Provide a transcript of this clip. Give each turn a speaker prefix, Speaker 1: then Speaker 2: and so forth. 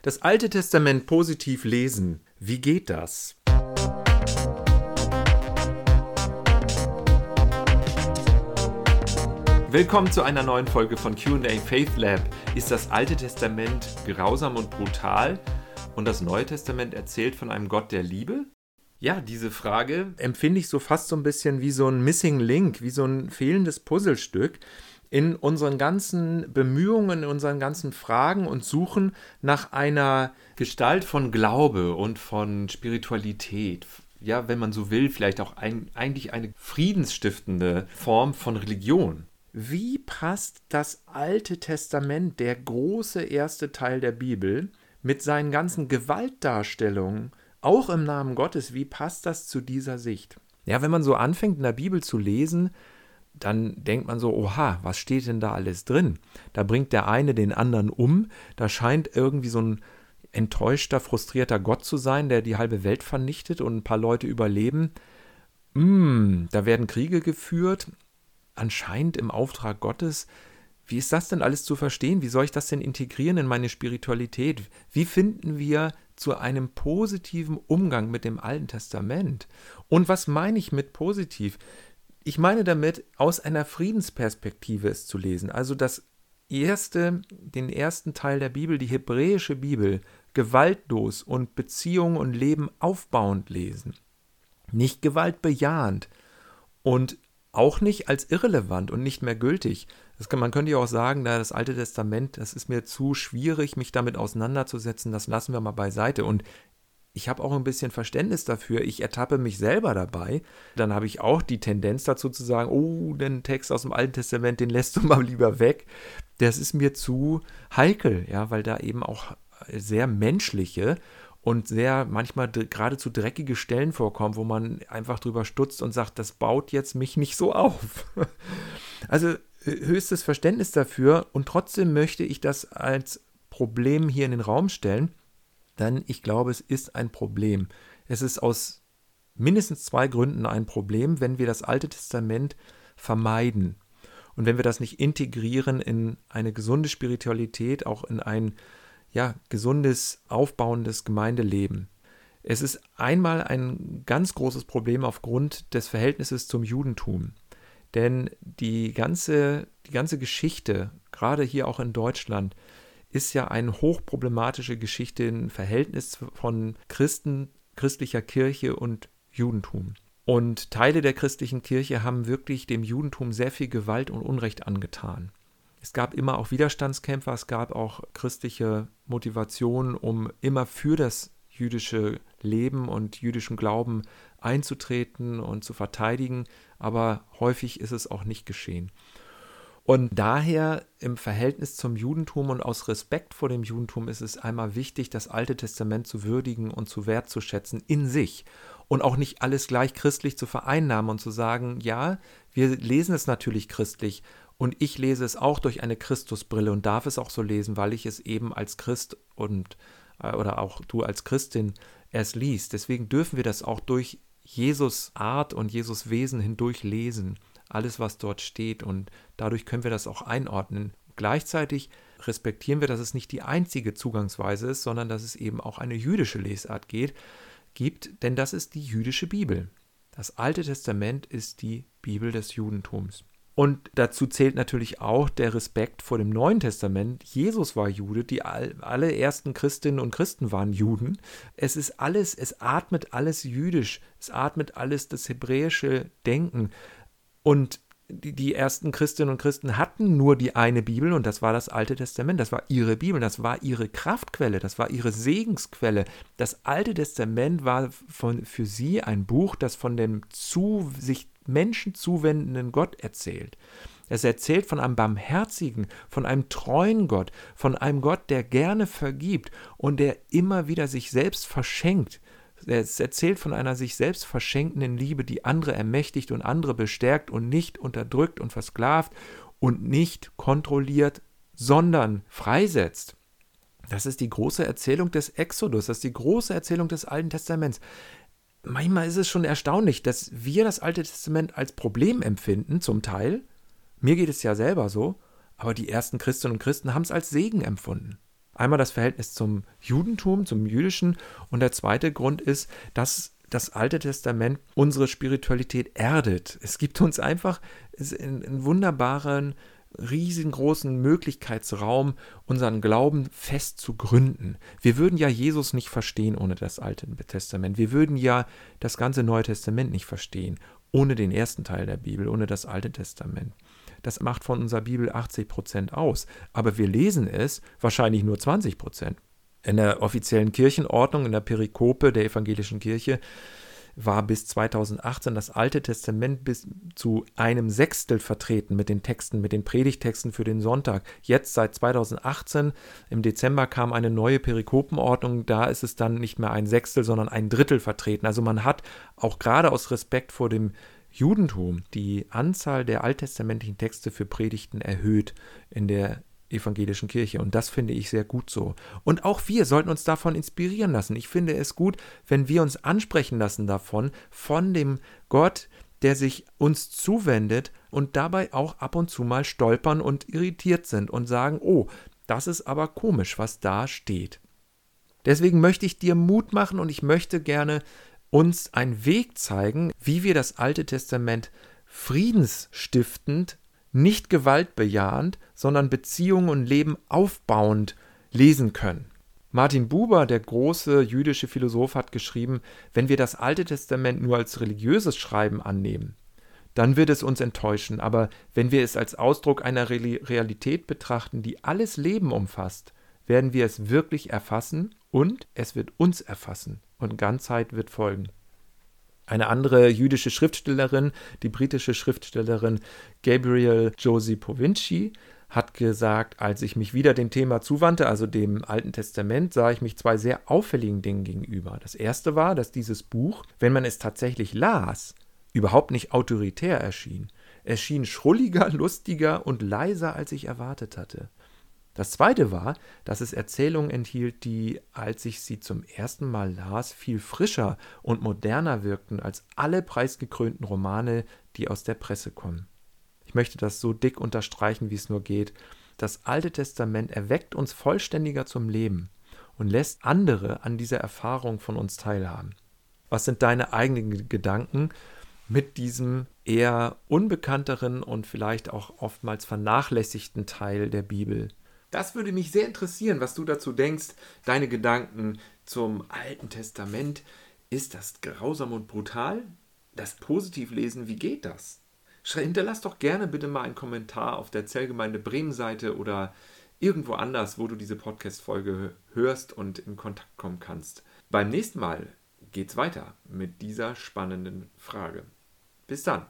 Speaker 1: Das Alte Testament positiv lesen. Wie geht das? Willkommen zu einer neuen Folge von QA Faith Lab. Ist das Alte Testament grausam und brutal und das Neue Testament erzählt von einem Gott der Liebe? Ja, diese Frage empfinde ich so fast so ein bisschen wie so ein Missing Link, wie so ein fehlendes Puzzlestück in unseren ganzen Bemühungen, in unseren ganzen Fragen und Suchen nach einer Gestalt von Glaube und von Spiritualität. Ja, wenn man so will, vielleicht auch ein, eigentlich eine friedensstiftende Form von Religion. Wie passt das Alte Testament, der große erste Teil der Bibel, mit seinen ganzen Gewaltdarstellungen, auch im Namen Gottes, wie passt das zu dieser Sicht? Ja, wenn man so anfängt in der Bibel zu lesen, dann denkt man so, oha, was steht denn da alles drin? Da bringt der eine den anderen um, da scheint irgendwie so ein enttäuschter, frustrierter Gott zu sein, der die halbe Welt vernichtet und ein paar Leute überleben. Mm, da werden Kriege geführt, anscheinend im Auftrag Gottes. Wie ist das denn alles zu verstehen? Wie soll ich das denn integrieren in meine Spiritualität? Wie finden wir zu einem positiven Umgang mit dem Alten Testament? Und was meine ich mit positiv? Ich meine damit, aus einer Friedensperspektive es zu lesen. Also das erste, den ersten Teil der Bibel, die hebräische Bibel, gewaltlos und Beziehung und Leben aufbauend lesen. Nicht gewaltbejahend und auch nicht als irrelevant und nicht mehr gültig. Kann, man könnte ja auch sagen, da das Alte Testament, das ist mir zu schwierig, mich damit auseinanderzusetzen, das lassen wir mal beiseite. Und ich habe auch ein bisschen Verständnis dafür. Ich ertappe mich selber dabei. Dann habe ich auch die Tendenz dazu zu sagen, oh, den Text aus dem Alten Testament, den lässt du mal lieber weg. Das ist mir zu heikel, ja, weil da eben auch sehr menschliche und sehr manchmal geradezu dreckige Stellen vorkommen, wo man einfach drüber stutzt und sagt, das baut jetzt mich nicht so auf. Also höchstes Verständnis dafür und trotzdem möchte ich das als Problem hier in den Raum stellen denn ich glaube, es ist ein Problem. Es ist aus mindestens zwei Gründen ein Problem, wenn wir das Alte Testament vermeiden und wenn wir das nicht integrieren in eine gesunde Spiritualität, auch in ein ja, gesundes, aufbauendes Gemeindeleben. Es ist einmal ein ganz großes Problem aufgrund des Verhältnisses zum Judentum. Denn die ganze, die ganze Geschichte, gerade hier auch in Deutschland, ist ja eine hochproblematische Geschichte im Verhältnis von Christen, christlicher Kirche und Judentum. Und Teile der christlichen Kirche haben wirklich dem Judentum sehr viel Gewalt und Unrecht angetan. Es gab immer auch Widerstandskämpfer, es gab auch christliche Motivationen, um immer für das jüdische Leben und jüdischen Glauben einzutreten und zu verteidigen, aber häufig ist es auch nicht geschehen. Und daher im Verhältnis zum Judentum und aus Respekt vor dem Judentum ist es einmal wichtig, das Alte Testament zu würdigen und zu wertzuschätzen in sich und auch nicht alles gleich christlich zu vereinnahmen und zu sagen, ja, wir lesen es natürlich christlich und ich lese es auch durch eine Christusbrille und darf es auch so lesen, weil ich es eben als Christ und äh, oder auch du als Christin erst liest. Deswegen dürfen wir das auch durch Jesus Art und Jesus Wesen hindurch lesen alles, was dort steht. Und dadurch können wir das auch einordnen. Gleichzeitig respektieren wir, dass es nicht die einzige Zugangsweise ist, sondern dass es eben auch eine jüdische Lesart geht, gibt, denn das ist die jüdische Bibel. Das Alte Testament ist die Bibel des Judentums. Und dazu zählt natürlich auch der Respekt vor dem Neuen Testament. Jesus war Jude, die alle ersten Christinnen und Christen waren Juden. Es ist alles, es atmet alles jüdisch, es atmet alles das hebräische Denken. Und die, die ersten Christinnen und Christen hatten nur die eine Bibel und das war das Alte Testament. Das war ihre Bibel, das war ihre Kraftquelle, das war ihre Segensquelle. Das Alte Testament war von, für sie ein Buch, das von dem zu, sich Menschen zuwendenden Gott erzählt. Es erzählt von einem barmherzigen, von einem treuen Gott, von einem Gott, der gerne vergibt und der immer wieder sich selbst verschenkt es erzählt von einer sich selbst verschenkenden Liebe, die andere ermächtigt und andere bestärkt und nicht unterdrückt und versklavt und nicht kontrolliert, sondern freisetzt. Das ist die große Erzählung des Exodus, das ist die große Erzählung des Alten Testaments. Manchmal ist es schon erstaunlich, dass wir das Alte Testament als Problem empfinden, zum Teil. Mir geht es ja selber so, aber die ersten Christinnen und Christen haben es als Segen empfunden. Einmal das Verhältnis zum Judentum, zum Jüdischen und der zweite Grund ist, dass das Alte Testament unsere Spiritualität erdet. Es gibt uns einfach einen wunderbaren, riesengroßen Möglichkeitsraum, unseren Glauben fest zu gründen. Wir würden ja Jesus nicht verstehen ohne das Alte Testament. Wir würden ja das ganze Neue Testament nicht verstehen ohne den ersten Teil der Bibel, ohne das Alte Testament. Das macht von unserer Bibel 80 Prozent aus. Aber wir lesen es wahrscheinlich nur 20 Prozent. In der offiziellen Kirchenordnung, in der Perikope der evangelischen Kirche, war bis 2018 das Alte Testament bis zu einem Sechstel vertreten mit den Texten, mit den Predigtexten für den Sonntag. Jetzt seit 2018 im Dezember kam eine neue Perikopenordnung, da ist es dann nicht mehr ein Sechstel, sondern ein Drittel vertreten. Also man hat auch gerade aus Respekt vor dem Judentum die Anzahl der alttestamentlichen Texte für Predigten erhöht in der evangelischen Kirche. Und das finde ich sehr gut so. Und auch wir sollten uns davon inspirieren lassen. Ich finde es gut, wenn wir uns ansprechen lassen davon, von dem Gott, der sich uns zuwendet und dabei auch ab und zu mal stolpern und irritiert sind und sagen, oh, das ist aber komisch, was da steht. Deswegen möchte ich dir Mut machen und ich möchte gerne uns einen Weg zeigen, wie wir das Alte Testament friedensstiftend nicht gewaltbejahend, sondern Beziehungen und Leben aufbauend lesen können. Martin Buber, der große jüdische Philosoph, hat geschrieben, wenn wir das Alte Testament nur als religiöses Schreiben annehmen, dann wird es uns enttäuschen, aber wenn wir es als Ausdruck einer Realität betrachten, die alles Leben umfasst, werden wir es wirklich erfassen und es wird uns erfassen und Ganzheit wird folgen. Eine andere jüdische Schriftstellerin, die britische Schriftstellerin Gabriel Josie Povinci, hat gesagt, als ich mich wieder dem Thema zuwandte, also dem Alten Testament, sah ich mich zwei sehr auffälligen Dingen gegenüber. Das erste war, dass dieses Buch, wenn man es tatsächlich las, überhaupt nicht autoritär erschien. Es schien schrulliger, lustiger und leiser, als ich erwartet hatte. Das zweite war, dass es Erzählungen enthielt, die, als ich sie zum ersten Mal las, viel frischer und moderner wirkten als alle preisgekrönten Romane, die aus der Presse kommen. Ich möchte das so dick unterstreichen, wie es nur geht. Das Alte Testament erweckt uns vollständiger zum Leben und lässt andere an dieser Erfahrung von uns teilhaben. Was sind deine eigenen Gedanken mit diesem eher unbekannteren und vielleicht auch oftmals vernachlässigten Teil der Bibel? Das würde mich sehr interessieren, was du dazu denkst, deine Gedanken zum Alten Testament. Ist das grausam und brutal? Das Positivlesen, wie geht das? Hinterlass doch gerne bitte mal einen Kommentar auf der Zellgemeinde Bremen-Seite oder irgendwo anders, wo du diese Podcast-Folge hörst und in Kontakt kommen kannst. Beim nächsten Mal geht's weiter mit dieser spannenden Frage. Bis dann.